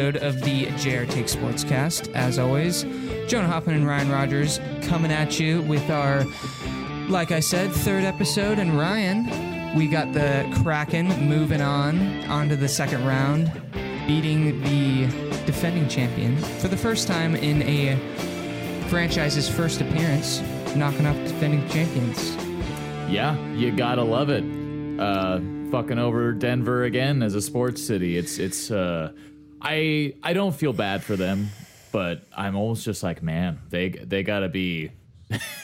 episode of the JR Take Sportscast. As always, Jonah Hoffman and Ryan Rogers coming at you with our, like I said, third episode. And Ryan, we got the Kraken moving on onto the second round, beating the defending champion for the first time in a franchise's first appearance, knocking off defending champions. Yeah, you gotta love it. Uh, fucking over Denver again as a sports city. It's it's. Uh, I I don't feel bad for them, but I'm almost just like, man, they they gotta be.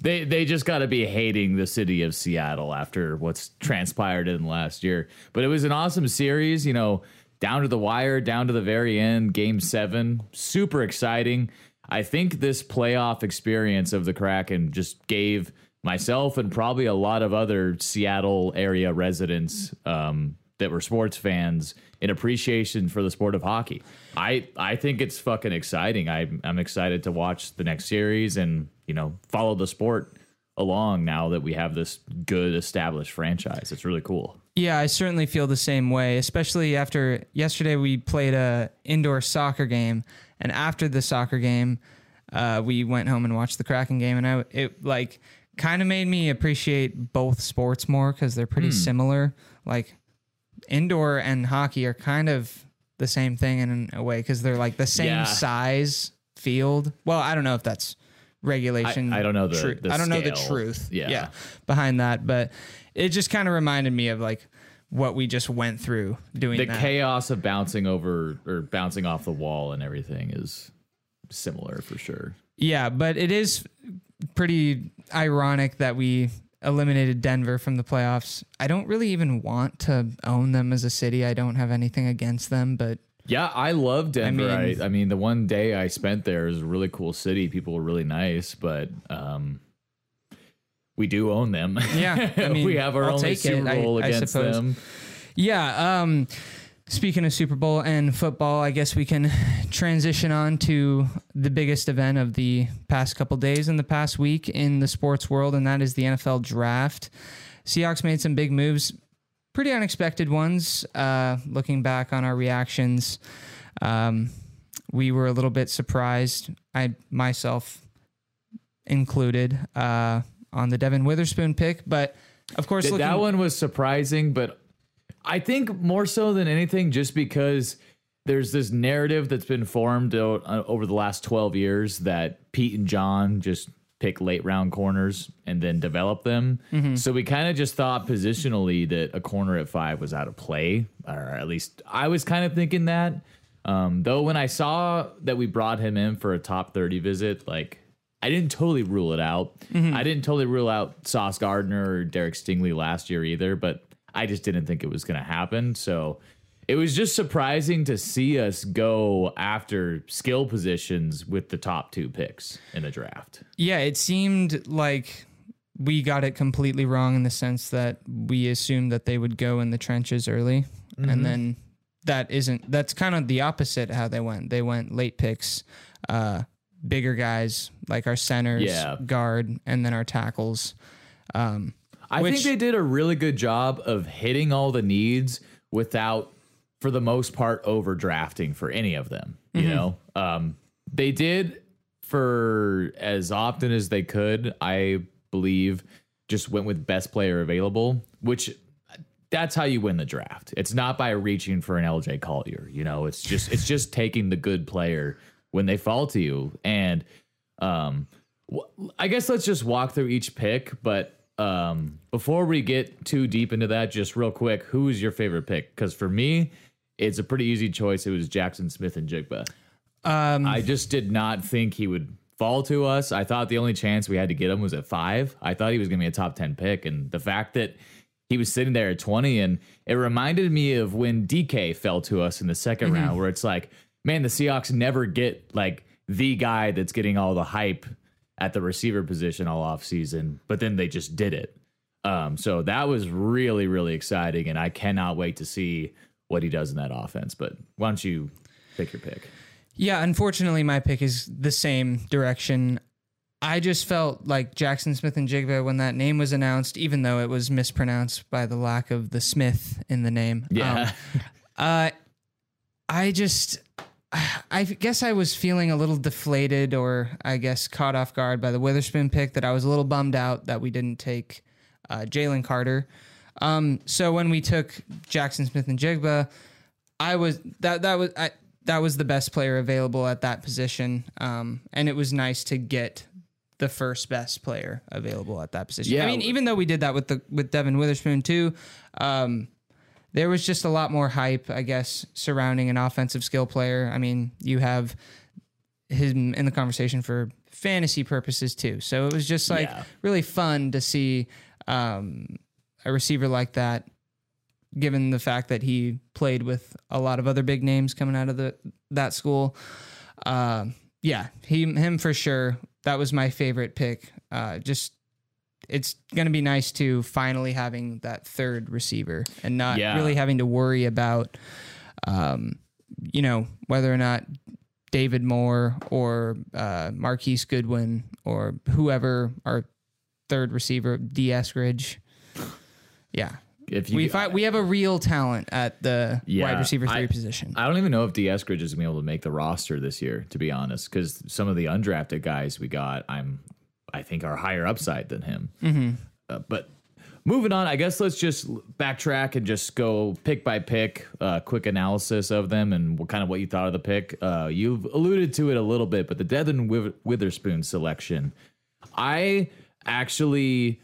they they just got to be hating the city of Seattle after what's transpired in last year. But it was an awesome series, you know, down to the wire, down to the very end, game 7, super exciting. I think this playoff experience of the Kraken just gave myself and probably a lot of other Seattle area residents um, that were sports fans an appreciation for the sport of hockey. I I think it's fucking exciting. I I'm excited to watch the next series and you know follow the sport along now that we have this good established franchise. It's really cool. Yeah, I certainly feel the same way, especially after yesterday we played a indoor soccer game and after the soccer game uh, we went home and watched the Kraken game and I it like kind of made me appreciate both sports more cuz they're pretty similar. Like indoor and hockey are kind of the same thing in a way cuz they're like the same Yeah. size field. Well, I don't know if that's regulation. I- I don't know the- tru- the I don't know the truth. Yeah. behind that, but it just kind of reminded me of like what we just went through doing The that. chaos of bouncing over or bouncing off the wall and everything is similar for sure. yeah, but it is pretty ironic that we eliminated Denver from the playoffs. I don't really even want to own them as a city. I don't have anything against them, but Yeah, I love Denver. I mean- I, mean, the one day I spent there is a really cool city. People were really nice, but um, we do own them. Yeah, I mean, we have our I'll only Super I- Bowl I against them. Yeah. Um, speaking of Super Bowl and football, I guess we can transition on to the biggest event of the past couple days and the past week in the sports world, and that is the NFL draft. Seahawks made some big moves, pretty unexpected ones. Uh, looking back on our reactions, um, we were a little bit surprised. I myself included uh, on the Devon Witherspoon pick, but of course, looking, that one was surprising, but I think more so than anything, just because there's this narrative that's been formed o- uh, over the last 12 years that Pete and John just pick late round corners and then develop them. So we kind of just thought positionally that a corner at five was out of play, or at least I was kind of thinking that. Um, though when I saw that we brought him in for a top 30 visit, like I didn't totally rule it out. I didn't totally rule out Sauce Gardner or Derek Stingley last year either, but I just didn't think it was going to happen. So it was just surprising to see us go after skill positions with the top two picks in the draft. Yeah, it seemed like we got it completely wrong in the sense that we assumed that they would go in the trenches early, Mm-hmm. and then that isn't. That's kind of the opposite how they went. They went late picks, uh, bigger guys like our centers, Yeah. guard, and then our tackles. Um, I Which- think they did a really good job of hitting all the needs without, for the most part, overdrafting for any of them. You know, um, they did for as often as they could. I believe just went with best player available, which that's how you win the draft. It's not by reaching for an LJ Collier. You know, it's just it's just taking the good player when they fall to you. And um, I guess let's just walk through each pick. But um, before we get too deep into that, just real quick, who is your favorite pick? Because for me, it's a pretty easy choice. It was Jaxon Smith-Njigba. um, I just did not think he would fall to us. I thought the only chance we had to get him was at five. I thought he was going to be a top 10 pick. And the fact that he was sitting there at 20, and it reminded me of when DK fell to us in the 2nd round, where it's like, man, the Seahawks never get like the guy that's getting all the hype at the receiver position all off season, but then they just did it. Um, so that was really, really exciting. And I cannot wait to see what he does in that offense. But why don't you pick your pick? Yeah, unfortunately, my pick is the same direction. I just felt like Jaxon Smith-Njigba when that name was announced, even though it was mispronounced by the lack of the Smith in the name. Yeah. Um, uh, I just I guess I was feeling a little deflated, or I guess caught off guard by the Witherspoon pick. That I was a little bummed out that we didn't take uh, Jalen Carter. Um, so when we took Jaxon Smith-Njigba, I was that that was I, that was the best player available at that position, um, and it was nice to get the first best player available at that position. Yeah. I mean, even though we did that with the with Devon Witherspoon too, um, there was just a lot more hype, I guess, surrounding an offensive skill player. I mean, you have him in the conversation for fantasy purposes too. So it was just like Yeah. really fun to see um, a receiver like that, given the fact that he played with a lot of other big names coming out of the that school. Uh, yeah, he him for sure. That was my favorite pick. Uh, just it's going to be nice to finally having that third receiver and not Yeah. really having to worry about, um, you know, whether or not David Moore or uh, Marquise Goodwin or whoever our third receiver, Dee Eskridge. Yeah, If you, we find we have a real talent at the Yeah, wide receiver three I- position. I don't even know if Dee Eskridge is gonna be able to make the roster this year, to be honest, because some of the undrafted guys we got, I'm, I think, are higher upside than him. Mm-hmm. Uh, but moving on, I guess let's just backtrack and just go pick by pick, uh, quick analysis of them and what kind of what you thought of the pick. Uh, you've alluded to it a little bit, but the Devon With- Witherspoon selection, I actually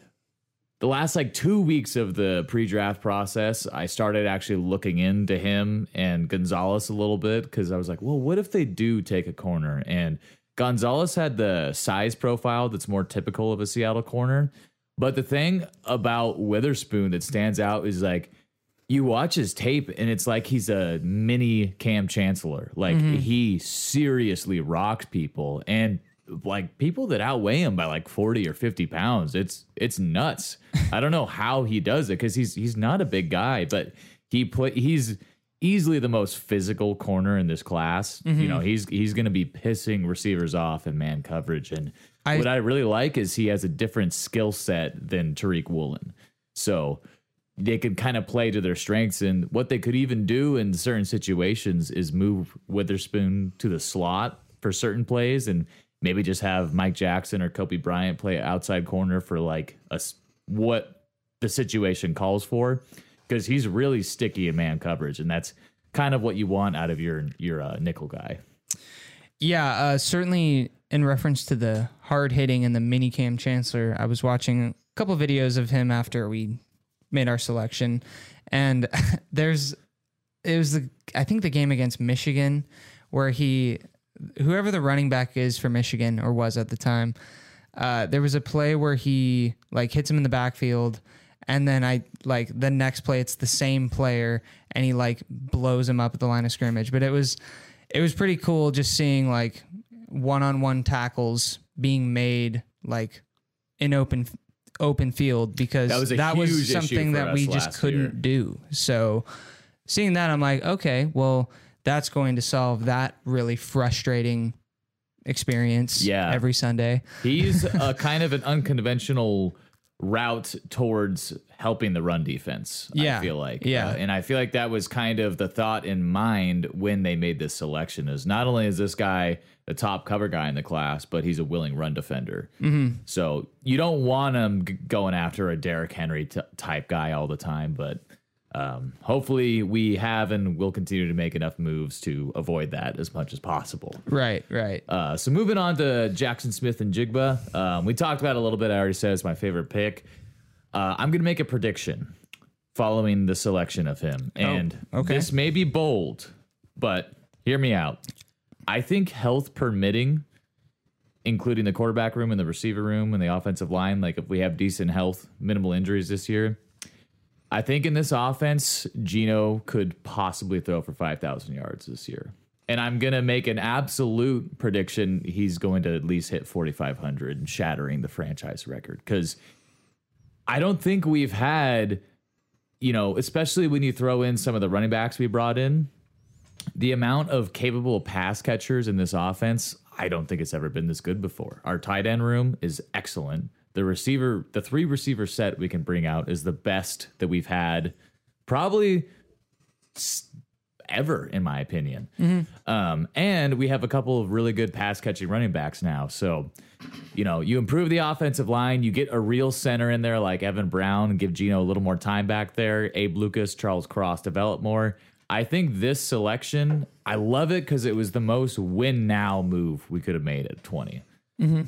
the last like two weeks of the pre-draft process, I started actually looking into him and Gonzalez a little bit because I was like, well, what if they do take a corner? And Gonzalez had the size profile that's more typical of a Seattle corner. But the thing about Witherspoon that stands out is like you watch his tape and it's like he's a mini Kam Chancellor. Like mm-hmm. he seriously rocks people and like people that outweigh him by like 40 or 50 pounds. It's it's nuts. I don't know how he does it because he's he's not a big guy, but he play he's easily the most physical corner in this class. You mm-hmm. know, he's he's gonna be pissing receivers off in man coverage. And I- what I really like is he has a different skill set than Tariq Woolen. So they could kind of play to their strengths. And what they could even do in certain situations is move Witherspoon to the slot for certain plays and maybe just have Mike Jackson or Coby Bryant play outside corner for like a what the situation calls for because he's really sticky in man coverage and that's kind of what you want out of your your uh, nickel guy. Yeah, uh, certainly in reference to the hard hitting and the mini Kam Chancellor, I was watching a couple videos of him after we made our selection, and there's it was the I think the game against Michigan where he whoever the running back is for Michigan or was at the time, uh, there was a play where he like hits him in the backfield. And then I like the next play, it's the same player, and he like blows him up at the line of scrimmage. But it was, it was pretty cool just seeing like one-on-one tackles being made like in open open field because That was that was something that we just couldn't year. do. So seeing that, I'm like, okay, well, that's going to solve that really frustrating experience Yeah. every Sunday. He's a kind of an unconventional route towards helping the run defense. Yeah. I feel like, Yeah. Uh, and I feel like that was kind of the thought in mind when they made this selection. Is not only is this guy the top cover guy in the class, but he's a willing run defender. Mm-hmm. So you don't want him g- going after a Derrick Henry t- type guy all the time, but. Um, hopefully, we have and will continue to make enough moves to avoid that as much as possible. Right, right. Uh, so moving on to Jaxon Smith-Njigba, um, we talked about it a little bit. I already said it's my favorite pick. Uh, I'm going to make a prediction following the selection of him, and okay. this may be bold, but hear me out. I think health permitting, including the quarterback room and the receiver room and the offensive line, like if we have decent health, minimal injuries this year. I think in this offense, Geno could possibly throw for 5,000 yards this year. And I'm going to make an absolute prediction he's going to at least hit 4,500, shattering the franchise record. Because I don't think we've had, you know, especially when you throw in some of the running backs we brought in, the amount of capable pass catchers in this offense, I don't think it's ever been this good before. Our tight end room is excellent. The receiver, the three receiver set we can bring out is the best that we've had probably ever, in my opinion. Um, and we have a couple of really good pass catching running backs now. So, you know, you improve the offensive line, you get a real center in there like Evan Brown, give Geno a little more time back there. Abe Lucas, Charles Cross develop more. I think this selection, I love it because it was the most win now move we could have made at 20.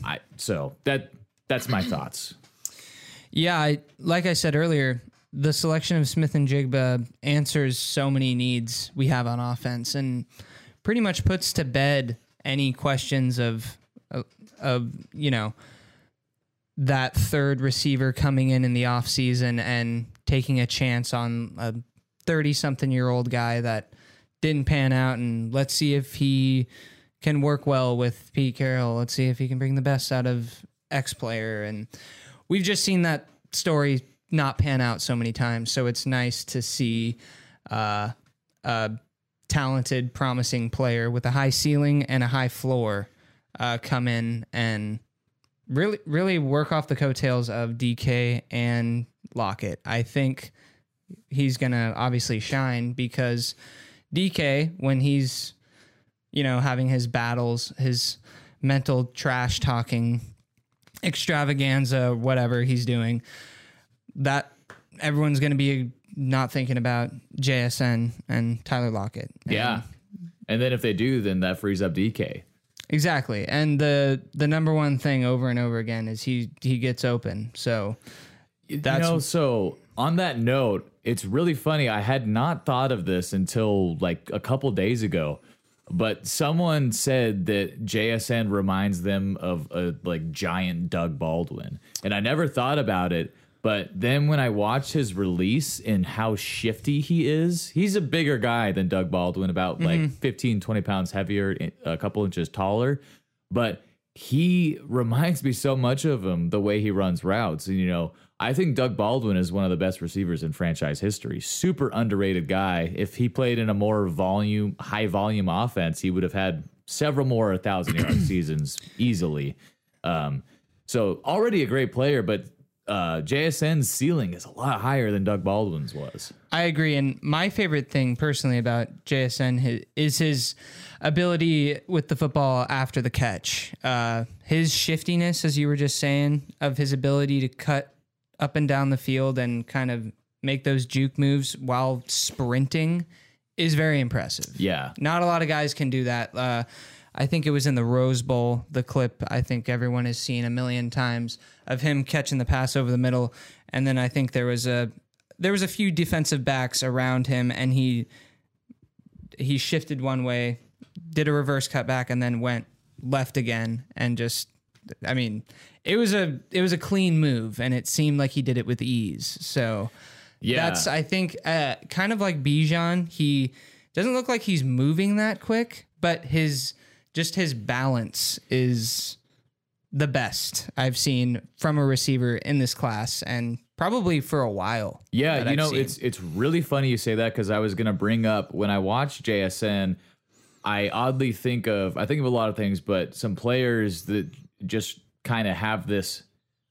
I so that that's my thoughts. Yeah, I, like I said earlier, the selection of Smith-Njigba answers so many needs we have on offense, and pretty much puts to bed any questions of, of, of you know, that third receiver coming in in the offseason and taking a chance on a 30 something year old guy that didn't pan out and let's see if he can work well with Pete Carroll. Let's see if he can bring the best out of X player and we've just seen that story not pan out so many times. So it's nice to see uh, a talented, promising player with a high ceiling and a high floor uh, come in and really, really work off the coattails of DK and Lockett. I think he's going to obviously shine because DK, when he's, you know, having his battles, his mental trash talking extravaganza, whatever he's doing, that everyone's going to be not thinking about JSN and Tyler Lockett. And- Yeah. And then if they do, then that frees up DK. exactly. And the the number one thing over and over again is he he gets open. So That's- you know, so on that note, it's really funny. I had not thought of this until like a couple days ago, but someone said that JSN reminds them of a like giant Doug Baldwin, and I never thought about it. But then when I watched his release and how shifty he is, he's a bigger guy than Doug Baldwin, about mm-hmm. like 15, 20 pounds heavier, a couple inches taller. But he reminds me so much of him the way he runs routes. And, you know, I think Doug Baldwin is one of the best receivers in franchise history. Super underrated guy. If he played in a more volume, high volume offense, he would have had several more thousand yard seasons easily. Um, so already a great player, but uh, JSN's ceiling is a lot higher than Doug Baldwin's was. I agree. And my favorite thing personally about JSN is his ability with the football after the catch. Uh, his shiftiness, as you were just saying, of his ability to cut up and down the field and kind of make those juke moves while sprinting is very impressive. Yeah. Not a lot of guys can do that. Uh, I think it was in the Rose Bowl, the clip I think everyone has seen a million times of him catching the pass over the middle, and then I think there was a there was a few defensive backs around him, and he he shifted one way, did a reverse cut back, and then went left again, and just I mean, it was a it was a clean move, and it seemed like he did it with ease. So Yeah. that's I think uh, kind of like Bijan. He doesn't look like he's moving that quick, but his just his balance is the best I've seen from a receiver in this class, and probably for a while. Yeah, you I've know, seen. it's it's really funny you say that because I was gonna bring up when I watch JSN, I oddly think of I think of a lot of things, but some players that just kind of have this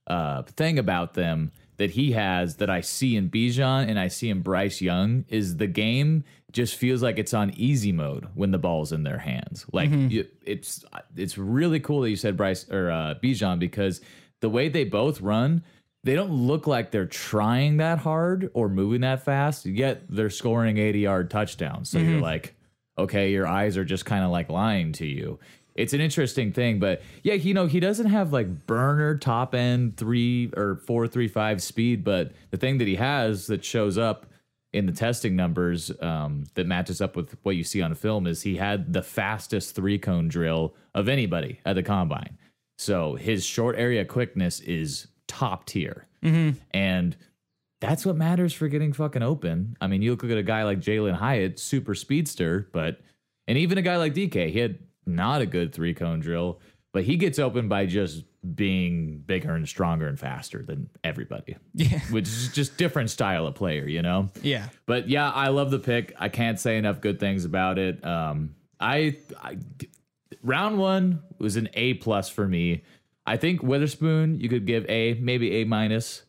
uh, thing about them that he has that I see in Bijan and I see in Bryce Young is the game just feels like it's on easy mode when the ball's in their hands. Like you, it's it's really cool that you said Bryce or uh, Bijan because the way they both run, they don't look like they're trying that hard or moving that fast. Yet they're scoring eighty yard touchdowns. So you're like, okay, your eyes are just kind of like lying to you. It's an interesting thing, but yeah, you know, he doesn't have like burner top end three or four three five speed, but the thing that he has that shows up in the testing numbers um, that matches up with what you see on film is he had the fastest three cone drill of anybody at the combine. So his short area quickness is top tier, and that's what matters for getting fucking open. I mean, you look at a guy like Jalin Hyatt, super speedster, but and even a guy like DK, he had not a good three cone drill, but he gets open by just being bigger and stronger and faster than everybody. Yeah. Which is just different style of player, you know? yeah. But yeah, I love the pick. I can't say enough good things about it. Um, I, I round one was an A plus for me. I think Witherspoon you could give A, maybe A minus.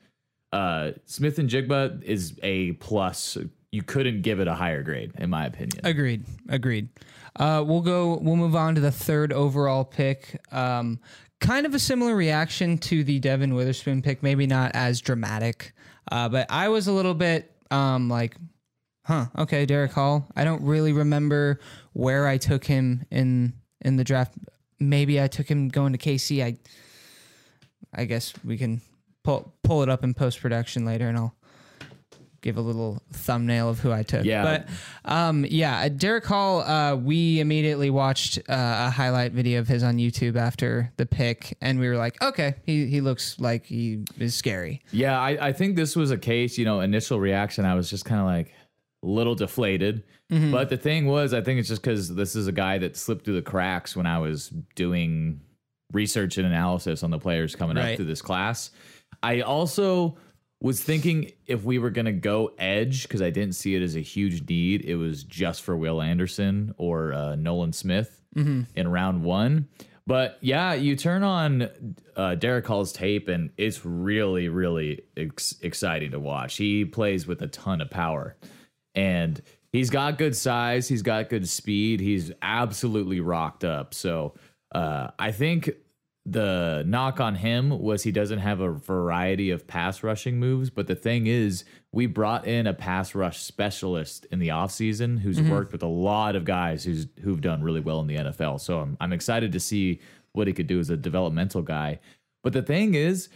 Uh, Smith-Njigba is A plus you couldn't give it a higher grade, in my opinion. Agreed. Agreed. Uh, we'll go. We'll move on to the third overall pick. Um, kind of a similar reaction to the Devon Witherspoon pick. Maybe not as dramatic, uh, but I was a little bit um, like, "Huh, okay, Derick Hall." I don't really remember where I took him in in the draft. Maybe I took him going to KC. I, I guess we can pull pull it up in post production later, and I'll give a little thumbnail of who I took. Yeah. But um, yeah, Derick Hall, uh, we immediately watched uh, a highlight video of his on YouTube after the pick, and we were like, okay, he, he looks like he is scary. Yeah, I, I think this was a case, you know, initial reaction, I was just kind of like a little deflated. But the thing was, I think it's just because this is a guy that slipped through the cracks when I was doing research and analysis on the players coming Right. up through this class. I also was thinking if we were going to go edge, because I didn't see it as a huge need, it was just for Will Anderson or uh, Nolan Smith in round one. But yeah, you turn on uh, Derick Hall's tape, and it's really, really ex- exciting to watch. He plays with a ton of power, and he's got good size. He's got good speed. He's absolutely rocked up. So uh, I think the knock on him was he doesn't have a variety of pass rushing moves. But the thing is, we brought in a pass rush specialist in the offseason who's worked with a lot of guys who's who've done really well in the NFL. So I'm, I'm excited to see what he could do as a developmental guy. But the thing is,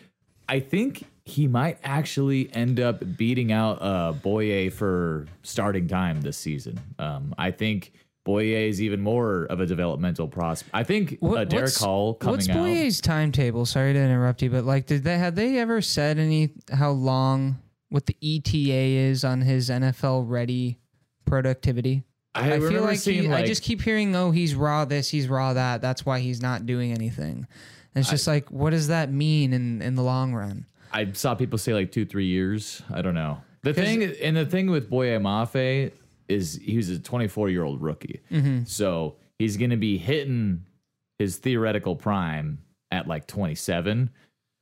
I think he might actually end up beating out uh, Boye for starting time this season. Um, I think Boye is even more of a developmental prospect. I think uh, Derick Hall coming What's out. Boye's timetable? Sorry to interrupt you, but like, did they have they ever said any how long what the ETA is on his NFL ready productivity? I, I feel like, he, like I just keep hearing, oh, he's raw this, he's raw that. That's why he's not doing anything. And it's just like, what does that mean in, in the long run? I saw people say like two, three years. I don't know. The thing and the thing with Boye Mafe is he was a 24 year old rookie, so he's going to be hitting his theoretical prime at like 27.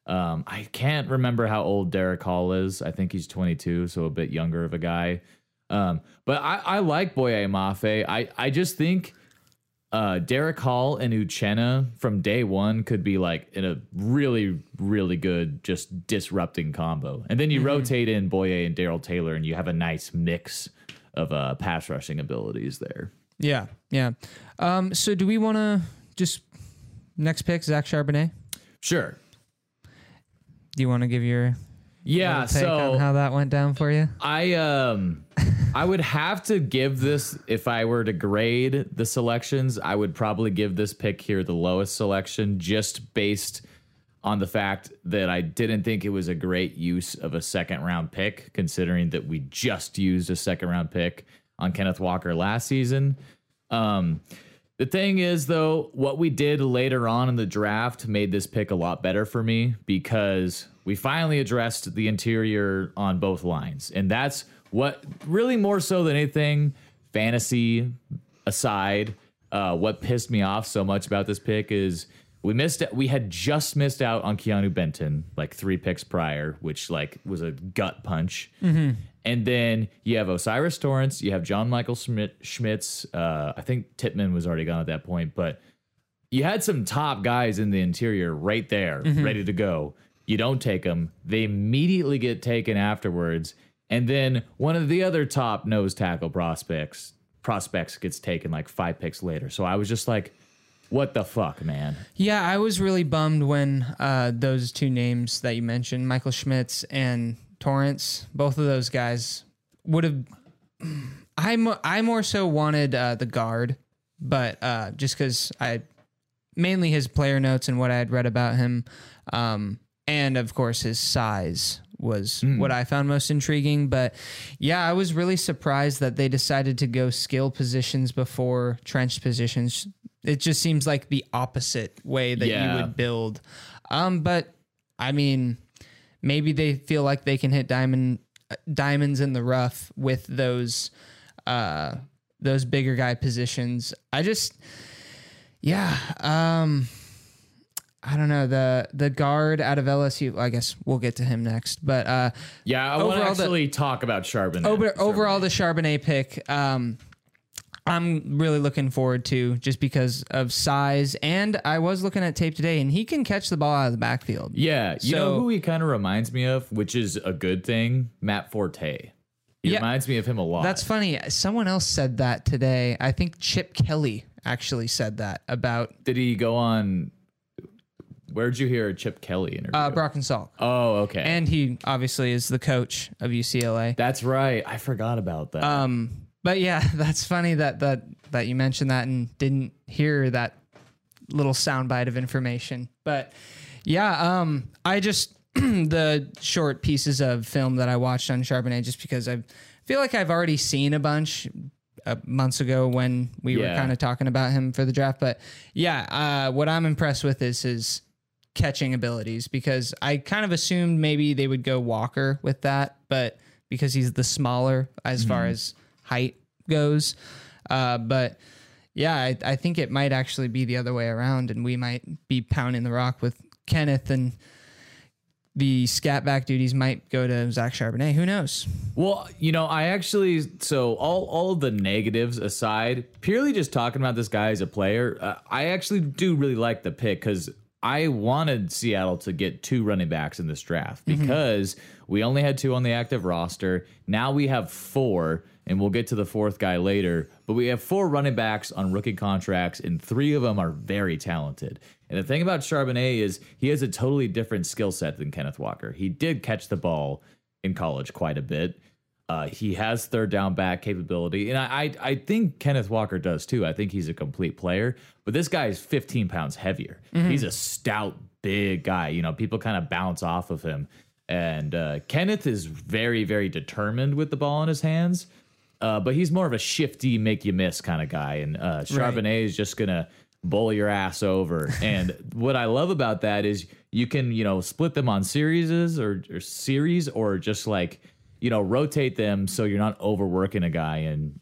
Um, I can't remember how old Derick Hall is. I think he's 22, so a bit younger of a guy. Um, but I, I like Boye Mafe. I, I just think uh, Derick Hall and Uchenna from day one could be like in a really, really good, just disrupting combo. And then you rotate in Boye and Darrell Taylor, and you have a nice mix of uh, pass rushing abilities there. Yeah, yeah. Um, so do we want to just next pick Zach Charbonnet? Sure. Do you want to give your Yeah. take So on how that went down for you? I um I would have to give this if I were to grade the selections, I would probably give this pick here the lowest selection just based on the fact that I didn't think it was a great use of a second round pick considering that we just used a second round pick on Kenneth Walker last season. Um the thing is, though, what we did later on in the draft made this pick a lot better for me because we finally addressed the interior on both lines. And that's what really more so than anything, fantasy aside, uh, what pissed me off so much about this pick is we missed we had just missed out on Keanu Benton like three picks prior, which like was a gut punch. And then you have O'Cyrus Torrence, you have John Michael Schmitz. Uh, I think Tippmann was already gone at that point, but you had some top guys in the interior right there, ready to go. You don't take them; they immediately get taken afterwards, and then one of the other top nose tackle prospects prospects gets taken like five picks later. So I was just like, "What the fuck, man?" Yeah, I was really bummed when uh, those two names that you mentioned, Michael Schmitz and Torrence, both of those guys would have. I mo- I more so wanted uh, the guard, but uh, just because I mainly his player notes and what I had read about him, um, and of course his size was what I found most intriguing. But yeah, I was really surprised that they decided to go skill positions before trench positions. It just seems like the opposite way that Yeah. you would build. Um, but I mean, maybe they feel like they can hit diamond uh, diamonds in the rough with those uh those bigger guy positions. I just yeah, um I don't know the the guard out of LSU. I guess we'll get to him next, but uh, Yeah, I want to Overall, the- actually talk about Charbonnet. over, overall the Charbonnet pick. Um, I'm really looking forward to just because of size, and I was looking at tape today, and he can catch the ball out of the backfield. Yeah, you know who he kind of reminds me of, which is a good thing. Matt Forte. He Yeah. reminds me of him a lot. That's funny. Someone else said that today. I think Chip Kelly actually said that about Did he go on? Where'd you hear Chip Kelly interview? uh, Brock and Salk. oh, okay. And he obviously is the coach of UCLA. That's right. I forgot about that. Um, but yeah, that's funny that that that you mentioned that and didn't hear that little soundbite of information. But yeah, um, I just the short pieces of film that I watched on Charbonnet just because I feel like I've already seen a bunch uh, months ago when we were kind of talking about him for the draft. But yeah, uh, what I'm impressed with is his catching abilities because I kind of assumed maybe they would go Walker with that, but because he's the smaller as far as height goes. Uh, but yeah, I, I think it might actually be the other way around, and we might be pounding the rock with Kenneth, and the scat back duties might go to Zach Charbonnet. Who knows? Well, you know, I actually so all all of the negatives aside, purely just talking about this guy as a player, uh, I actually do really like the pick because I wanted Seattle to get two running backs in this draft because we only had two on the active roster. Now we have four, and we'll get to the fourth guy later. But we have four running backs on rookie contracts, and three of them are very talented. And the thing about Charbonnet is he has a totally different skill set than Kenneth Walker. He did catch the ball in college quite a bit. Uh, he has third down back capability, and I, I I think Kenneth Walker does too. I think he's a complete player, but this guy is 15 pounds heavier. He's a stout, big guy. You know, people kind of bounce off of him, and uh, Kenneth is very, very determined with the ball in his hands. Uh, but he's more of a shifty, make you miss kind of guy, and uh, Charbonnet is just gonna bowl your ass over. and what I love about that is you can you know split them on series or, or series or just like you know rotate them so you're not overworking a guy and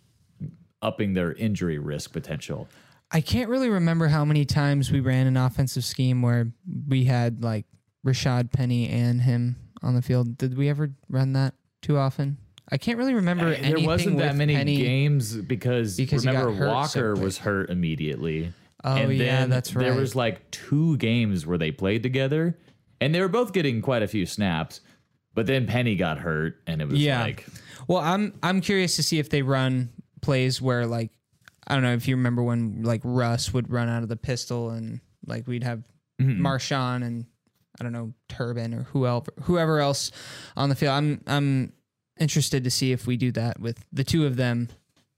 upping their injury risk potential. I can't really remember how many times we ran an offensive scheme where we had like Rashad Penny and him on the field. Did we ever run that too often? I can't really remember there anything wasn't that many Penny. games because, Because remember hurt Walker was hurt immediately. Oh, and yeah, then that's There was like two games where they played together, and they were both getting quite a few snaps. But then Penny got hurt, and it was Yeah. like Well, I'm I'm curious to see if they run plays where like I don't know if you remember when like Russ would run out of the pistol and like we'd have Mm-hmm. Marshawn and I don't know Turbin or whoever whoever else on the field. I'm I'm interested to see if we do that with the two of them.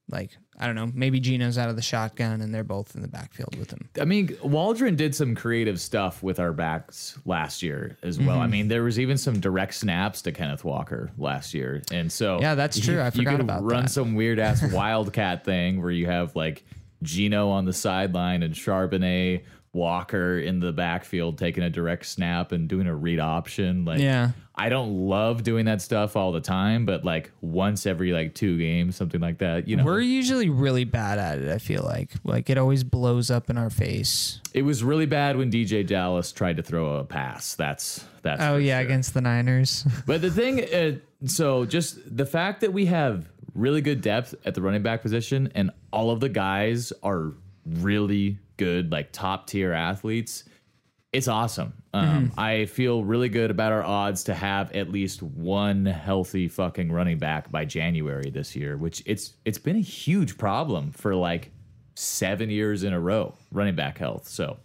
Like I don't know, maybe Geno's out of the shotgun and they're both in the backfield with him. I mean, Waldron did some creative stuff with our backs last year as well. I mhm. mean, there was even some direct snaps to Kenneth Walker last year, and so Yeah, that's true. I forgot you could about run that. some weird ass wildcat thing where you have like Geno on the sideline and Charbonnet Walker in the backfield taking a direct snap and doing a read option. Like, Yeah. I don't love doing that stuff all the time, but like once every like two games, something like that. You know, We're usually really bad at it, I feel like. Like it always blows up in our face. it was really bad when DeeJay Dallas tried to throw a pass. That's that's Oh yeah, sure. against the Niners. But the thing, uh, so just the fact that we have really good depth at the running back position, and all of the guys are really good, like top tier athletes, it's awesome. Um, I feel really good about our odds to have at least one healthy fucking running back by January this year, which it's it's been a huge problem for like seven years in a row, running back health. So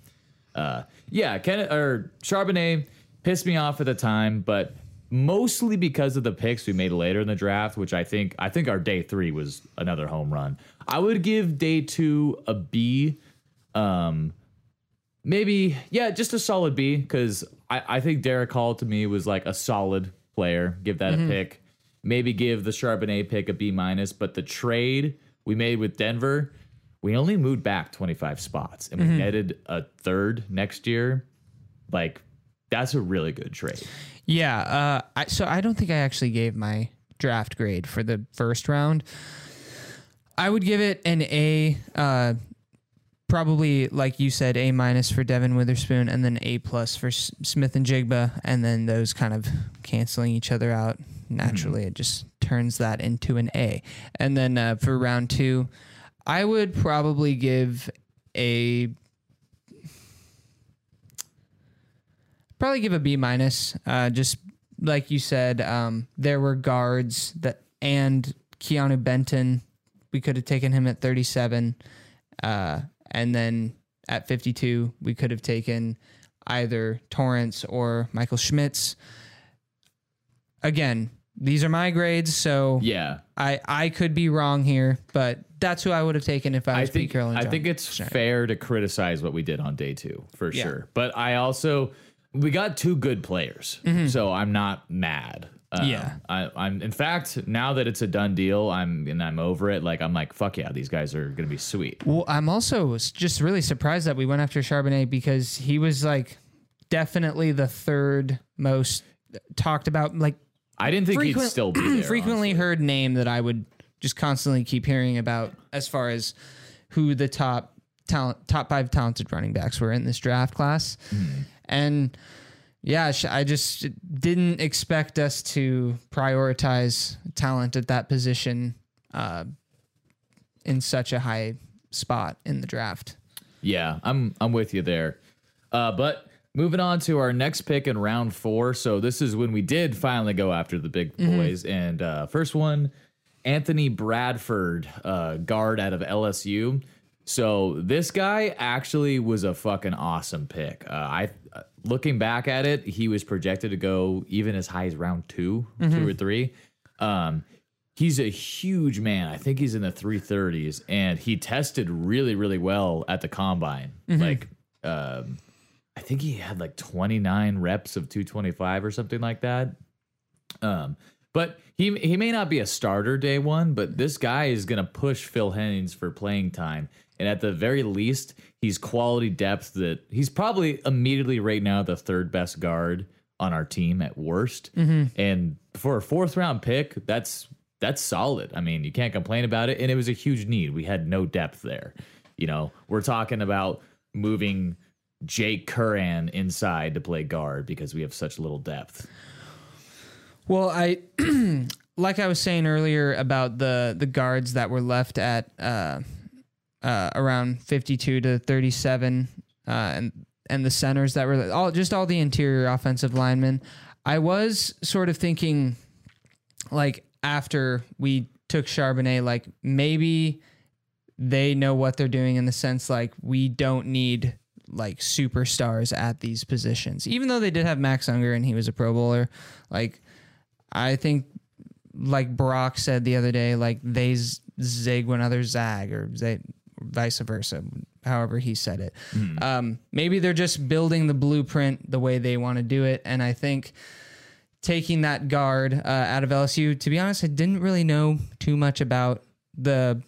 uh, yeah, Ken or Charbonnet pissed me off at the time, but mostly because of the picks we made later in the draft, which I think I think our day three was another home run. I would give day two a B. Um, maybe yeah, just a solid B because I, I think Derick Hall to me was like a solid player. Give that a pick. Maybe give the Charbonnet pick a B minus, but the trade we made with Denver, we only moved back 25 spots and we netted a third next year. Like that's a really good trade. Yeah. Uh, I, so I don't think I actually gave my draft grade for the first round. I would give it an A. Uh, probably like you said, A minus for Devon Witherspoon, and then A plus for S- Smith-Njigba, and then those kind of canceling each other out naturally. It just turns that into an A. And then uh, for round two, I would probably give a probably give a B minus. Uh, just like you said, um, there were guards that and Keanu Benton. We could have taken him at 37, uh, and then at 52 we could have taken either Torrence or Michael Schmitz. Again, these are my grades, so Yeah. I I could be wrong here, but that's who I would have taken if I I was Pete think Carroll. I think it's Schneider. fair to criticize what we did on day two for Yeah. sure. But I also we got two good players, mm-hmm. so I'm not mad. Um. Yeah. I, I'm. In fact, now that it's a done deal, I'm and I'm over it. Like I'm like, fuck yeah, these guys are gonna be sweet. Well, I'm also just really surprised that we went after Charbonnet because he was like definitely the third most talked about, like I didn't think frequent- he'd still be there. frequently honestly. heard name that I would just constantly keep hearing about as far as who the top talent, top five talented running backs were in this draft class, Hmm. and yeah, I just didn't expect us to prioritize talent at that position uh, in such a high spot in the draft. Yeah, I'm I'm with you there. Uh, but moving on to our next pick in round four. So this is when we did finally go after the big boys. And uh, first one, Anthony Bradford, uh, guard out of LSU. So this guy actually was a fucking awesome pick. Uh, I uh, looking back at it, he was projected to go even as high as round 2 two or three. Um, he's a huge man. I think he's in the 330s, and he tested really, really well at the combine. Like, um, I think he had like 29 reps of 225 or something like that. Um, but he he may not be a starter day one, but this guy is gonna push Phil Hennings for playing time, and at the very least, he's quality depth. That he's probably immediately right now the third best guard on our team at worst. And for a fourth round pick, that's that's solid. I mean, you can't complain about it. And it was a huge need. We had no depth there. You know, we're talking about moving Jake Curhan inside to play guard because we have such little depth. Well, I like I was saying earlier about the the guards that were left at uh, uh, around fifty two to thirty seven, uh, and and the centers that were all just all the interior offensive linemen. I was sort of thinking, like after we took Charbonnet, like maybe they know what they're doing in the sense like we don't need like superstars at these positions. Even though they did have Max Unger and he was a Pro Bowler, like I think like Brock said the other day, like they zig when others zag, or they vice versa, however he said it. Um, maybe they're just building the blueprint the way they want to do it, and I think taking that guard uh, out of LSU. To be honest, I didn't really know too much about the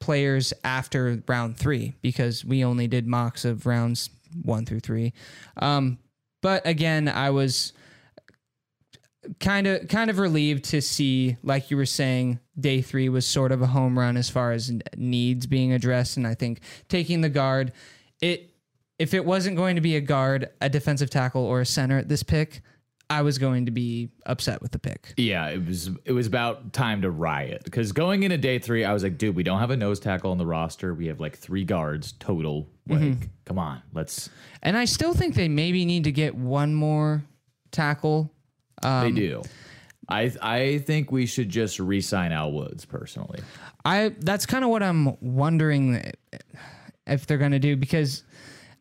players after round three because we only did mocks of rounds one through three. Um, but again, I was kind of kind of relieved to see, like you were saying, day three was sort of a home run as far as needs being addressed, and I think taking the guard, it if it wasn't going to be a guard, a defensive tackle, or a center at this pick, I was going to be upset with the pick. Yeah, it was it was about time to riot because going into day three, I was like, dude, we don't have a nose tackle on the roster. We have like three guards total. Like, mm-hmm. come on, let's. And I still think they maybe need to get one more tackle. they um, do. I I think we should just re-sign Al Woods personally. I that's kind of what I'm wondering if they're going to do because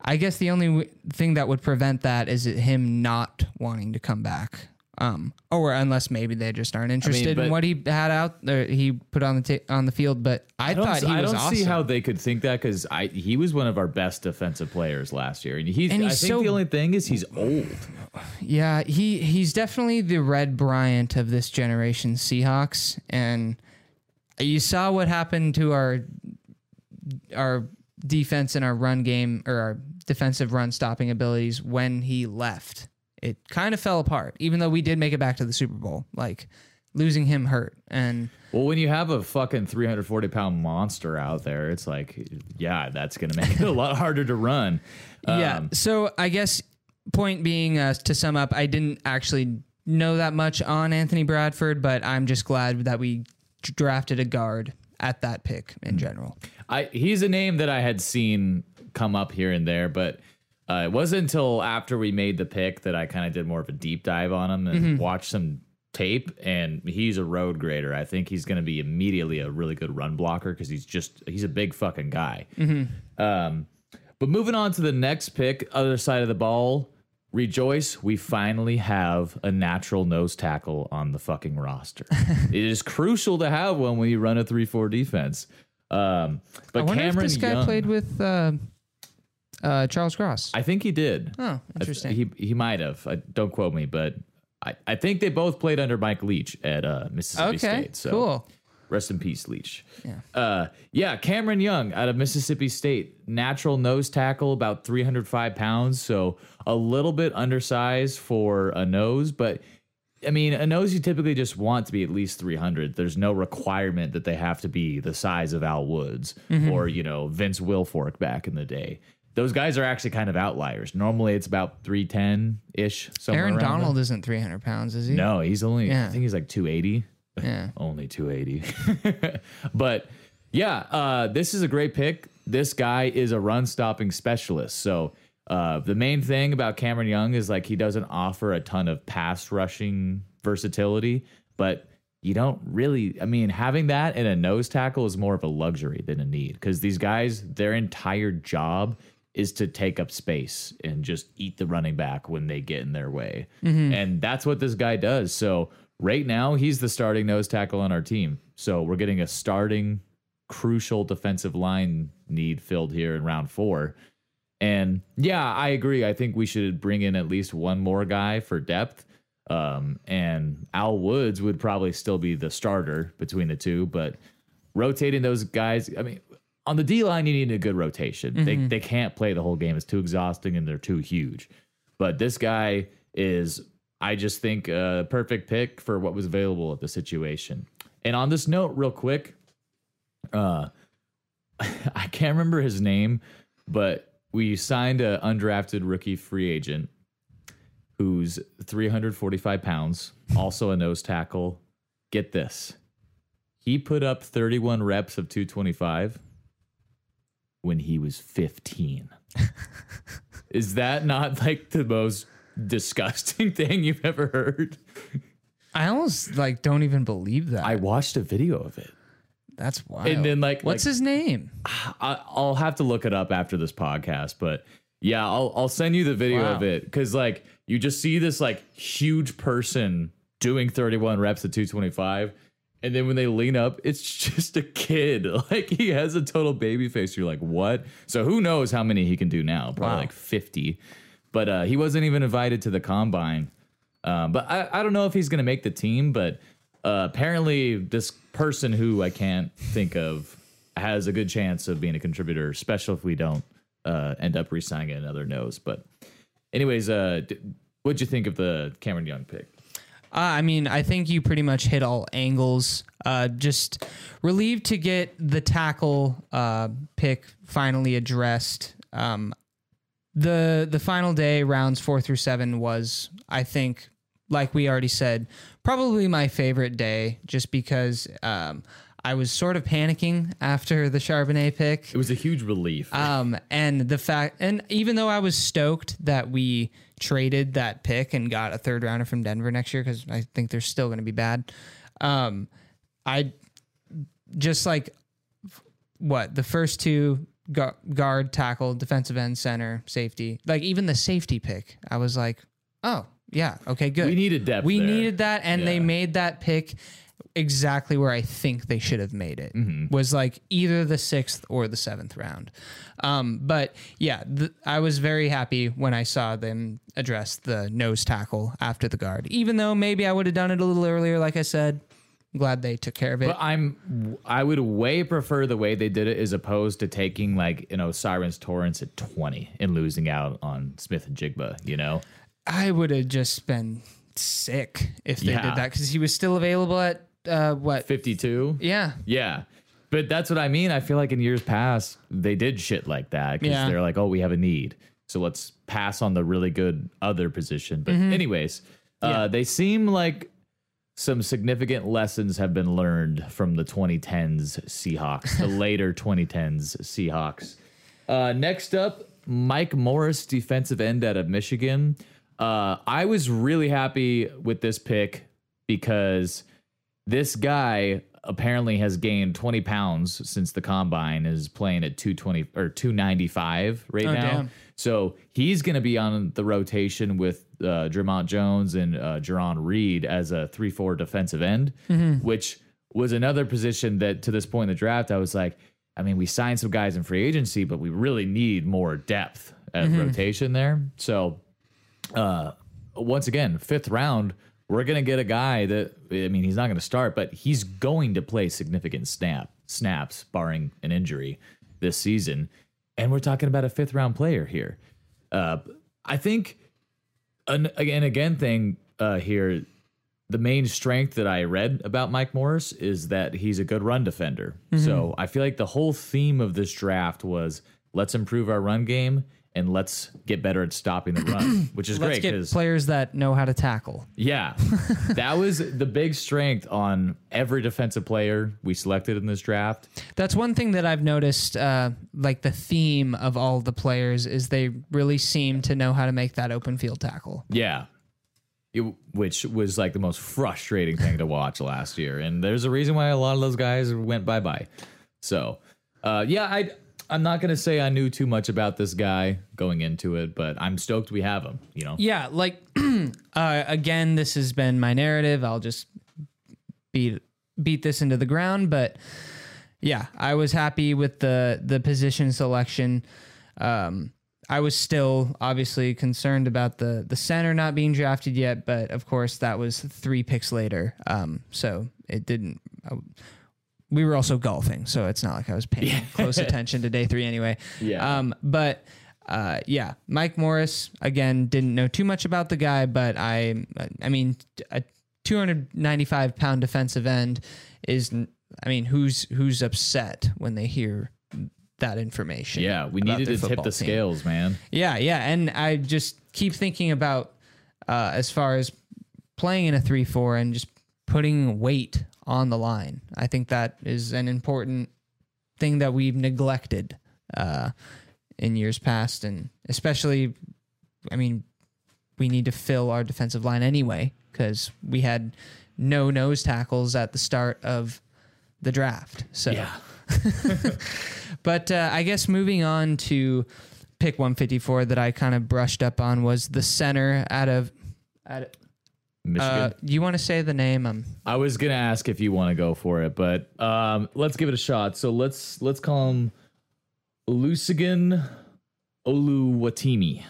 I guess the only w- thing that would prevent that is him not wanting to come back. Um, or unless maybe they just aren't interested in what he had out or he put on the ta- on the field. But I, I don't, thought he was. I was don't awesome. see how they could think that because I he was one of our best defensive players last year, and he's. And I he's think so- the only thing is he's old. Yeah, he he's definitely the Red Bryant of this generation Seahawks, and you saw what happened to our our defense and our run game or our defensive run stopping abilities when he left. It kind of fell apart, even though we did make it back to the Super Bowl. Like losing him hurt. And Well, when you have a fucking 340 pound monster out there, it's like, yeah, that's going to make it a lot harder to run. yeah, Um, so I guess point being uh, to sum up, I didn't actually know that much on Anthony Bradford, but I'm just glad that we drafted a guard at that pick in general. I he's a name that I had seen come up here and there, but uh, it wasn't until after we made the pick that I kind of did more of a deep dive on him and watched some tape. And he's a road grader. I think he's going to be immediately a really good run blocker because he's just he's a big fucking guy. Um, but moving on to the next pick, other side of the ball. Rejoice, we finally have a natural nose tackle on the fucking roster. it is crucial to have one when you run a 3 4 defense. Um, but I wonder Cameron if this guy Young, played with uh, uh, Charles Cross. I think he did. oh, I interesting. He he might have. I, don't quote me, but I, I think they both played under Mike Leach at uh, Mississippi okay, State. So cool. rest in peace, Leach. Yeah. Uh, yeah, Cameron Young out of Mississippi State, natural nose tackle, about 305 pounds, so a little bit undersized for a nose, but I mean, a nose you typically just want to be at least 300. There's no requirement that they have to be the size of Al Woods Mm-hmm. or, you know, Vince Wilfork back in the day. Those guys are actually kind of outliers. Normally it's about 310 ish. Aaron Donald isn't 300 pounds, is he? No, he's only, Yeah. I think he's like 280 Yeah. only 280 but yeah uh, this is a great pick this guy is a run stopping specialist so uh, the main thing about cameron young is like he doesn't offer a ton of pass rushing versatility but you don't really i mean having that in a nose tackle is more of a luxury than a need because these guys their entire job is to take up space and just eat the running back when they get in their way. And that's what this guy does. So right now he's the starting nose tackle on our team. So we're getting a starting crucial defensive line need filled here in round 4. And yeah, I agree. I think we should bring in at least one more guy for depth. Um, and Al Woods would probably still be the starter between the two, but rotating those guys, I mean, on the D line, you need a good rotation. They they can't play the whole game; it's too exhausting and they're too huge. But this guy is, I just think, a perfect pick for what was available at the situation. And on this note, real quick, uh, I can't remember his name, but we signed a undrafted rookie free agent who's 345 pounds, also a nose tackle. Get this. He put up 31 reps of 225 when he was 15. Is that not like the most disgusting thing you've ever heard? I almost like don't even believe that. I watched a video of it. That's wild. And then, like- what's like- his name? I, I'll have to look it up after this podcast, but yeah, I'll I'll send you the video Wow. of it because like you just see this like huge person doing 31 reps at 225, and then when they lean up, it's just a kid. Like he has a total baby face. You're like, what? So who knows how many he can do now? Probably Wow. like 50. But uh, he wasn't even invited to the combine. Um, but I, I don't know if he's going to make the team, but uh, apparently this person who I can't think of has a good chance of being a contributor, especially if we don't uh, end up re-signing another nose. But anyways, uh, d- what'd you think of the Cameron Young pick? Uh, I mean, I think you pretty much hit all angles. Uh, just relieved to get the tackle uh, pick finally addressed. Um, the the final day, rounds four through seven, was I think, like we already said, probably my favorite day, just because um, I was sort of panicking after the Charbonnet pick. It was a huge relief. Um, and the fact, and even though I was stoked that we traded that pick and got a third rounder from Denver next year, because I think they're still going to be bad. Um, I just like what the first two gu- guard, tackle, defensive end, center, safety, like even the safety pick, I was like, oh yeah, okay, good. we needed depth. We there. needed that, and they made that pick exactly where I think they should have made it. Mm-hmm. Was like either the sixth or the seventh round. Um, but yeah, th- I was very happy when I saw them address the nose tackle after the guard. Even though maybe I would have done it a little earlier, like I said. I'm glad they took care of it. But I'm I would way prefer the way they did it as opposed to taking like you know O'Cyrus Torrence at 20 and losing out on Smith-Njigba. You know, I would have just been sick if they Yeah. did that because he was still available at uh, what? 52. Yeah, Yeah. But that's what I mean. I feel like in years past, they did shit like that because Yeah. they're like, oh, we have a need. So let's pass on the really good other position. But, Mm-hmm. anyways, uh, they seem like some significant lessons have been learned from the 2010s Seahawks, the later 2010s Seahawks. Uh, next up, Mike Morris, defensive end out of Michigan. Uh, I was really happy with this pick because this guy apparently has gained 20 pounds since the combine is playing at 220 or 295 right Oh, now damn. so he's going to be on the rotation with uh, Dre'Mont Jones and uh, Jarran Reed as a 3-4 defensive end Mm-hmm. which was another position that to this point in the draft I was like I mean we signed some guys in free agency but we really need more depth at Mm-hmm. rotation there so uh, once again, fifth round, we're gonna get a guy that I mean, he's not gonna start, but he's going to play significant snap snaps, barring an injury this season. And we're talking about a fifth round player here. Uh, I think an again again thing uh, here. The main strength that I read about Mike Morris is that he's a good run defender. So I feel like the whole theme of this draft was let's improve our run game and let's get better at stopping the run, which is let's great because players that know how to tackle. yeah, that was the big strength on every defensive player we selected in this draft. That's one thing that I've noticed. Uh, like the theme of all the players is they really seem to know how to make that open field tackle. Yeah. It, which was like the most frustrating thing to watch last year. And there's a reason why a lot of those guys went bye bye. So, uh, yeah, I, I'm not to say I knew too much about this guy going into it, but I'm stoked we have him, you know? Yeah, like uh, again, this has been my narrative. I'll just beat beat this into the ground, but yeah, I was happy with the the position selection. Um, I was still obviously concerned about the the center not being drafted yet, but of course that was three picks later. Um, so it didn't. I, we were also golfing, so it's not like I was paying close attention to day three anyway. Yeah. Um, but uh, yeah, Mike Morris again didn't know too much about the guy, but I, I mean, a 295 pound defensive end is, I mean, who's who's upset when they hear that information? Yeah, we needed to tip the team? scales, man. Yeah, yeah, and I just keep thinking about uh, as far as playing in a three-four and just putting weight on the line. I think that is an important thing that we've neglected uh, in years past, and especially, I mean, we need to fill our defensive line anyway because we had no nose tackles at the start of the draft. So. Yeah. But uh, I guess moving on to pick 154 that I kind of brushed up on was the center out of. Out of Michigan. uh, you want to say the name? Um, I was gonna ask if you want to go for it, but um, let's give it a shot. So let's let's call him Olusegun Oluwatimi,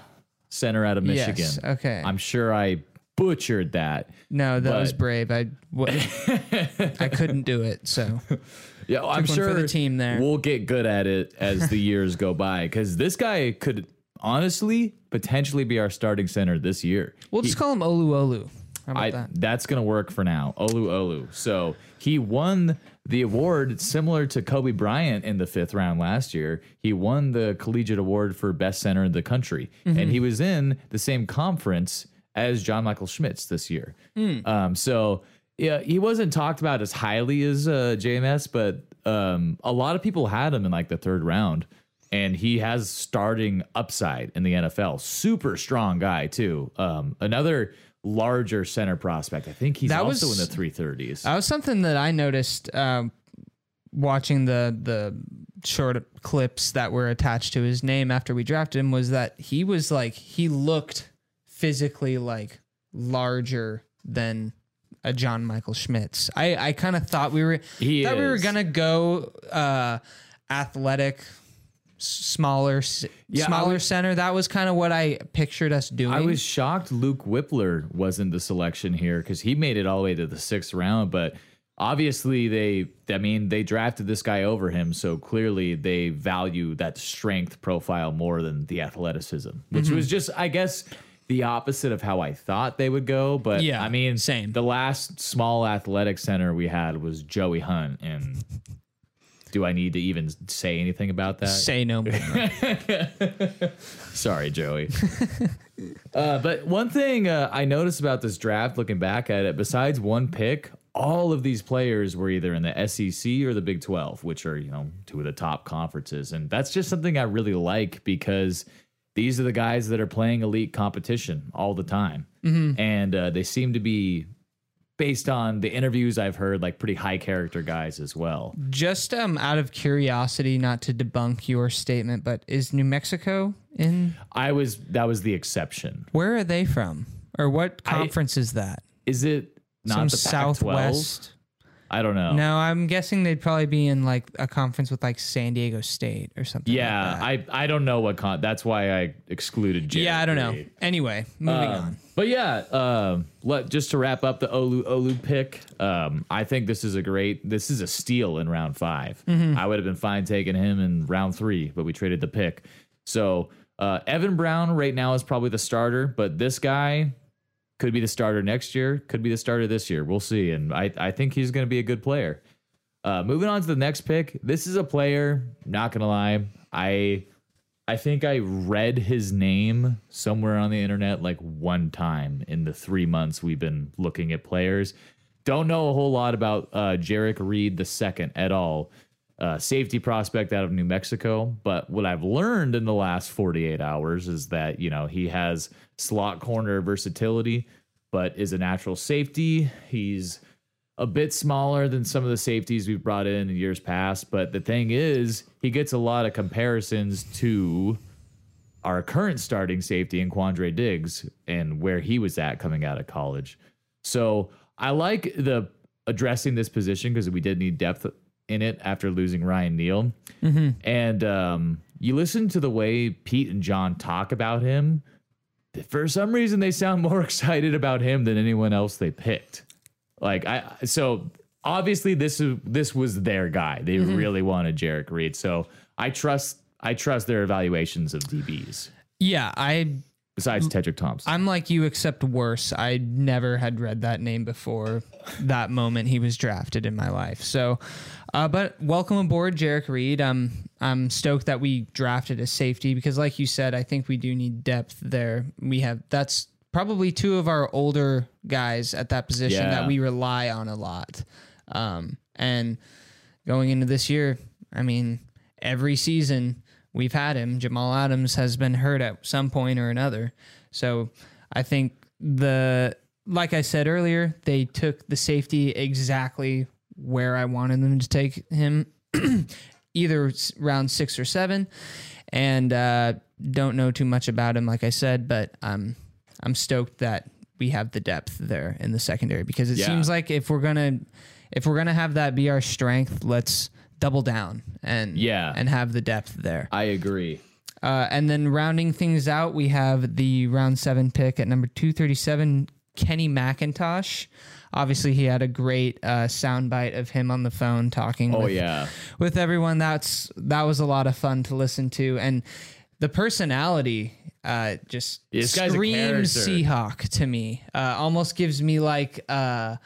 center out of Michigan. Yes. Okay. I'm sure I butchered that. no, that was but- brave. I w- I couldn't do it. So Yeah, I'm sure the team there. We'll get good at it as the years go by because this guy could honestly potentially be our starting center this year. we'll just call him Olu Olu. I, that? that's gonna work for now. Olu Olu. So he won the award similar to Coby Bryant in the fifth round last year. He won the collegiate award for best center in the country, Mm-hmm. and he was in the same conference as John Michael Schmitz this year. Hmm. Um, so yeah, he wasn't talked about as highly as uh, JMS, but um, a lot of people had him in like the third round. And he has starting upside in the NFL. Super strong guy too. Um, another larger center prospect. I think he's That also was- in the three thirties. That was something that I noticed um, watching the the short clips that were attached to his name after we drafted him was that he was like he looked physically like larger than a John Michael Schmitz. I I kind of thought we were He thought we were gonna go uh, athletic. Smaller, Yeah, smaller was- center. That was kind of what I pictured us doing. I was shocked Luke Wypler wasn't the selection here because he made it all the way to the sixth round. But obviously, they, I mean, they drafted this guy over him. So clearly, they value that strength profile more than the athleticism, which Mm-hmm. was just, I guess, the opposite of how I thought they would go. But Yeah, I mean, same. The last small athletic center we had was Joey Hunt, and do I need to even say anything about that? Say no more. Sorry, Joey. uh, but one thing uh, I noticed about this draft, looking back at it, besides one pick, all of these players were either in the SEC or the Big 12, which are, you know, two of the top conferences. And that's just something I really like because these are the guys that are playing elite competition all the time. And uh, they seem to be, based on the interviews I've heard, like pretty high character guys as well. Just um, out of curiosity, not to debunk your statement, but is New Mexico in? I was, that was the exception. Where are they from, or what conference is that? Is it not Some the Pac-12? Southwest. I don't know. No, I'm guessing they'd probably be in like a conference with like San Diego State or something. Yeah, like that. I I don't know what con. That's why I excluded. Jared yeah, I don't know. Anyway, moving Um, on. But yeah, um, let just to wrap up the Olu Olu pick. Um, I think this is a great. This is a steal in round 5 Mm-hmm. I would have been fine taking him in round three, but we traded the pick. So uh, Evan Brown right now is probably the starter, but this guy could be the starter next year. Could be the starter this year. We'll see. And I I think he's going to be a good player. Uh, moving on to the next pick. This is a player. Not gonna lie, I I think I read his name somewhere on the internet like one time in the three months we've been looking at players. Don't know a whole lot about uh, Jerrick Reed the second at all. Uh, safety prospect out of New Mexico, but what I've learned in the last 48 hours is that you know he has slot corner versatility, but is a natural safety. He's a bit smaller than some of the safeties we've brought in in years past. But the thing is, he gets a lot of comparisons to our current starting safety in Quandre Diggs and where he was at coming out of college. So I like the addressing this position because we did need depth in it after losing Ryan Neal. And um, you listen to the way Pete and John talk about him. For some reason, they sound more excited about him than anyone else they picked. Like I, so obviously this is this was their guy. They really wanted Jerrick Reed. So I trust I trust their evaluations of DBs. Yeah, I Besides Tedric Thompson, I'm like you, except worse. I never had read that name before that moment he was drafted in my life. So, uh, but welcome aboard, Jerrick Reed. I'm I'm stoked that we drafted a safety because, like you said, I think we do need depth there. We have that's probably two of our older guys at that position Yeah. that we rely on a lot. Um, and going into this year, I mean, every season we've had him. Jamal Adams has been hurt at some point or another. So I think the, like I said earlier, they took the safety exactly where I wanted them to take him, either round six or seven. And uh, don't know too much about him, like I said, but um, I'm stoked that we have the depth there in the secondary because it Yeah. seems like if we're gonna if we're gonna have that be our strength, let's double down and Yeah. and have the depth there. I agree. Uh, and then rounding things out, we have the round seven pick at number two thirty seven, Kenny McIntosh. Obviously, he had a great uh, soundbite of him on the phone talking. Oh with, yeah, with everyone. That's that was a lot of fun to listen to, and the personality uh, just This screams. Seahawk to me. Uh, almost gives me like uh,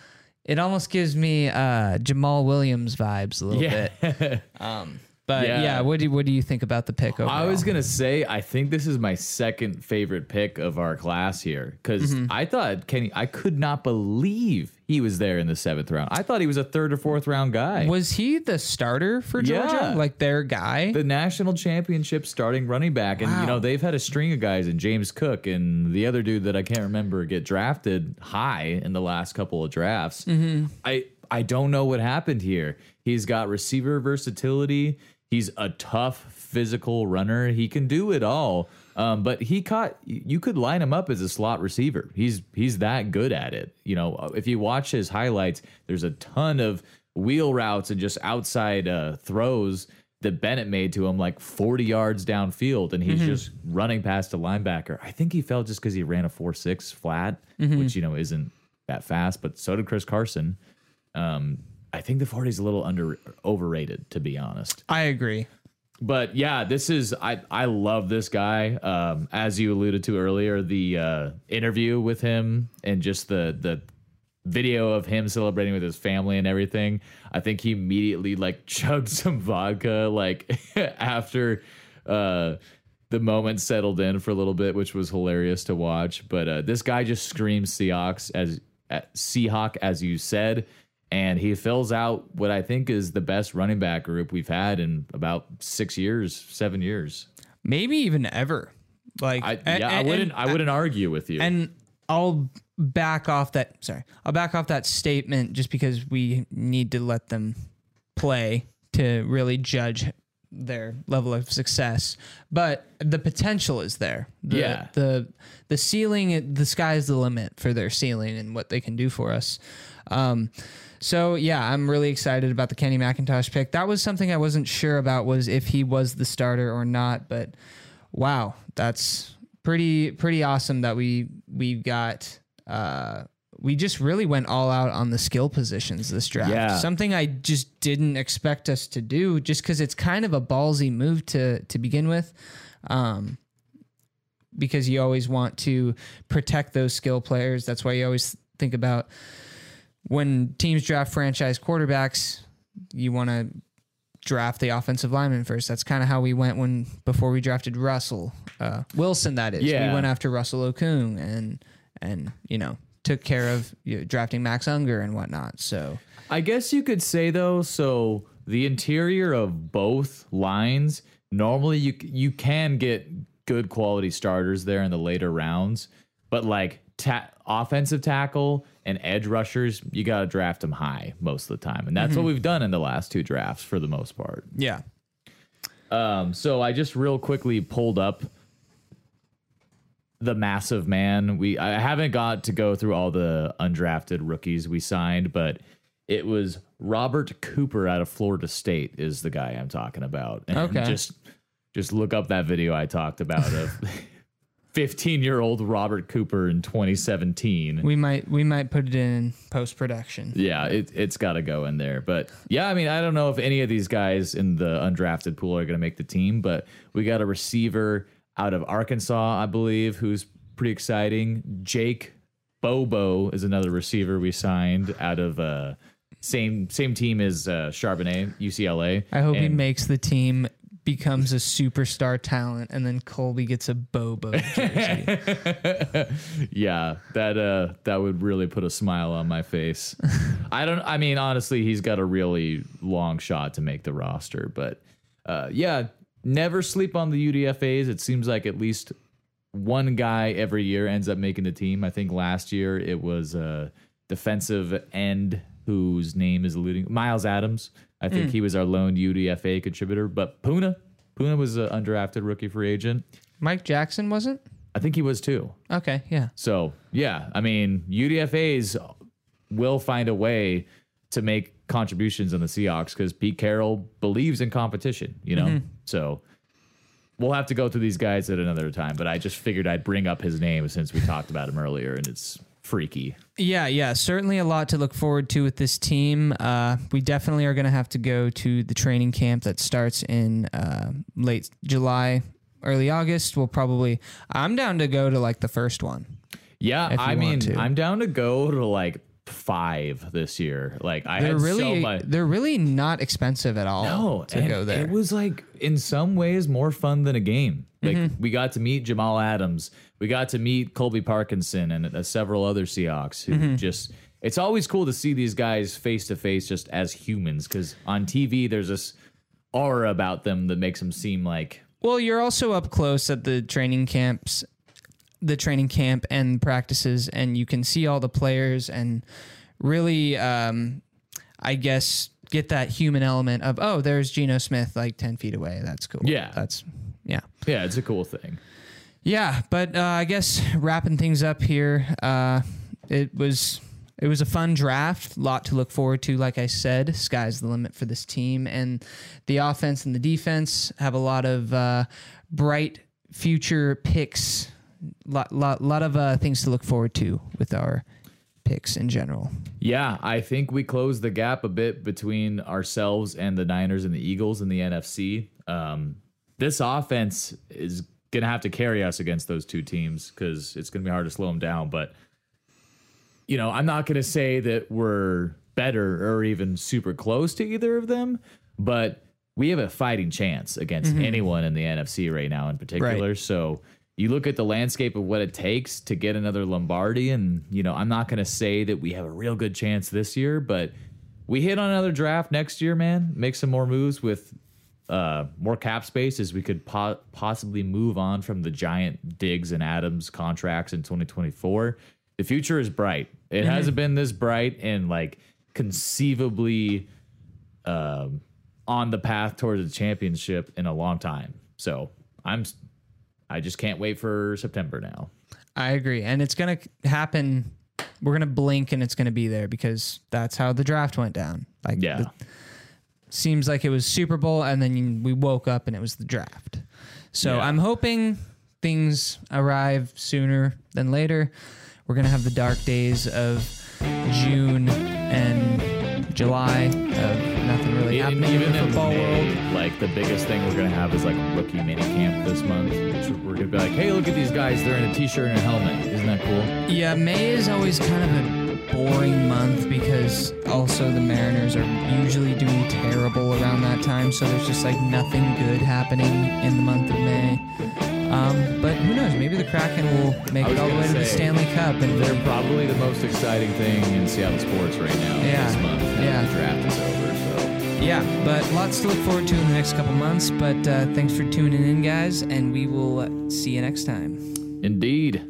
it almost gives me uh, Jamaal Williams vibes a little yeah. bit. Um, but Yeah. yeah. what do what do you think about the pick overall? I was gonna say I think this is my second favorite pick of our class here because Mm-hmm. I thought Kenny. I could not believe he was there in the seventh round. I thought he was a third or fourth round guy. Was he the starter for Georgia? Yeah. Like their guy? the national championship starting running back, and you know they've had a string of guys, and James Cook and the other dude that I can't remember get drafted high in the last couple of drafts. Mm-hmm. I I don't know what happened here. He's got receiver versatility. He's a tough physical runner. He can do it all. Um, but he caught. You could line him up as a slot receiver. He's he's that good at it. You know, if you watch his highlights, there's a ton of wheel routes and just outside uh, throws that Bennett made to him like 40 yards downfield, and he's just running past a linebacker. I think he fell just because he ran a four six flat, which you know isn't that fast. But so did Chris Carson. Um, I think the 40 is a little under overrated, to be honest. I agree. but yeah, this is I I love this guy. Um, as you alluded to earlier, the uh, interview with him and just the the video of him celebrating with his family and everything. I think he immediately like chugged some vodka like after uh the moment settled in for a little bit, which was hilarious to watch. But uh, this guy just screams Seahawks as uh, Seahawk as you said, and he fills out what I think is the best running back group we've had in about six years, seven years. Maybe even ever. Like I and- yeah, I wouldn't and- I wouldn't argue with you. and I'll back off that. Sorry, I'll back off that statement just because we need to let them play to really judge their level of success. But the potential is there. The, Yeah. the the ceiling, the sky's the limit for their ceiling and what they can do for us. Um, so yeah, I'm really excited about the Kenny McIntosh pick. That was something I wasn't sure about was if he was the starter or not, but wow, that's pretty pretty awesome that we we've got uh we just really went all out on the skill positions this draft. Yeah. Something I just didn't expect us to do just cuz it's kind of a ballsy move to to begin with. Um because you always want to protect those skill players. That's why you always think about when teams draft franchise quarterbacks, you want to draft the offensive lineman first. That's kind of how we went when before we drafted Russell uh, Wilson. That is, Yeah. we went after Russell Okung and and you know took care of you know, drafting Max Unger and whatnot. So I guess you could say though. So the interior of both lines normally you you can get good quality starters there in the later rounds, but like ta- offensive tackle and edge rushers, you got to draft them high most of the time, and that's what we've done in the last two drafts for the most part. yeah, Um, so I just real quickly pulled up the massive man. We I haven't got to go through all the undrafted rookies we signed, but it was Robert Cooper out of Florida State is the guy I'm talking about. And Okay. Just just look up that video I talked about of 15 year old Robert Cooper in 2017. we might we might put it in post production. Yeah, it, it's got to go in there. But yeah, I mean, I don't know if any of these guys in the undrafted pool are going to make the team, but we got a receiver out of Arkansas, I believe, who's pretty exciting. Jake Bobo is another receiver we signed out of uh, same same team as uh, Charbonnet, UCLA. I hope he makes the team. Becomes a superstar talent, and then Colby gets a Bobo jersey. yeah, that uh that would really put a smile on my face. I don't I mean honestly he's got a really long shot to make the roster, but uh yeah, never sleep on the UDFAs. It seems like at least one guy every year ends up making the team. I think last year it was a defensive end whose name is eluding Myles Adams. I think mm. he was our lone UDFA contributor, but Puna Puna was an undrafted rookie free agent. Mike Jackson wasn't. I think he was too. Okay, yeah. So yeah, I mean UDFA's will find a way to make contributions on the Seahawks because Pete Carroll believes in competition. You know, so we'll have to go through these guys at another time. But I just figured I'd bring up his name since we talked about him earlier, and it's freaky. Yeah, yeah, certainly a lot to look forward to with this team. Uh, we definitely are going to have to go to the training camp that starts in uh, late July, early August. We'll probably. I'm down to go to like the first one. Yeah, I mean. I'm down to go to like five this year. Like I They're had really, so much. they're really not expensive at all. No, to go there. It was like in some ways more fun than a game. Like Mm-hmm. we got to meet Jamal Adams, we got to meet Colby Parkinson, and uh, several other Seahawks who Mm-hmm. just. It's always cool to see these guys face to face, just as humans, because on TV there's this aura about them that makes them seem like Well, you're also up close at the training camps, the training camp and practices, and you can see all the players and really, um, I guess, get that human element of oh, there's Geno Smith like ten feet away. That's cool. Yeah. that's yeah, yeah, it's a cool thing. yeah. But uh, I guess wrapping things up here, uh, it was. It was a fun draft, lot to look forward to. Like I said, sky's the limit for this team, and the offense and the defense have a lot of uh, bright future picks. Lot, lot, lot of uh, things to look forward to with our picks in general. Yeah, I think we closed the gap a bit between ourselves and the Niners and the Eagles in the NFC. Um, this offense is going to have to carry us against those two teams because it's going to be hard to slow them down. But, you know, I'm not going to say that we're better or even super close to either of them, but we have a fighting chance against anyone in the NFC right now in particular. Right. So you look at the landscape of what it takes to get another Lombardi, and you know, I'm not going to say that we have a real good chance this year, but we hit on another draft next year, man. Make some more moves with uh, more cap space as we could po- possibly move on from the giant Diggs and Adams contracts in 2024. The future is bright. It hasn't been this bright and like conceivably um, on the path towards the championship in a long time. So I'm, I just can't wait for September now. I agree. And it's going to happen. We're going to blink and it's going to be there because that's how the draft went down. Like, Yeah. the- seems like it was Super Bowl and then we woke up and it was the draft. So Yeah. I'm hoping things arrive sooner than later. We're going to have the dark days of June and July of nothing really happening in even the in football May, world. like the biggest thing we're gonna have is like rookie mini camp this month. Which we're gonna be like, hey, look at these guys. They're in a t-shirt and a helmet. Isn't that cool? Yeah, May is always kind of a boring month because also the Mariners are usually doing terrible around that time, so there's just like nothing good happening in the month of May. Um, but who knows? Maybe the Kraken will make it all the way to the Stanley Cup, and They're probably the most exciting thing in Seattle sports right now Yeah, this month. yeah. the draft is over. So yeah. But lots to look forward to in the next couple months. But uh, thanks for tuning in, guys, and we will see you next time. indeed.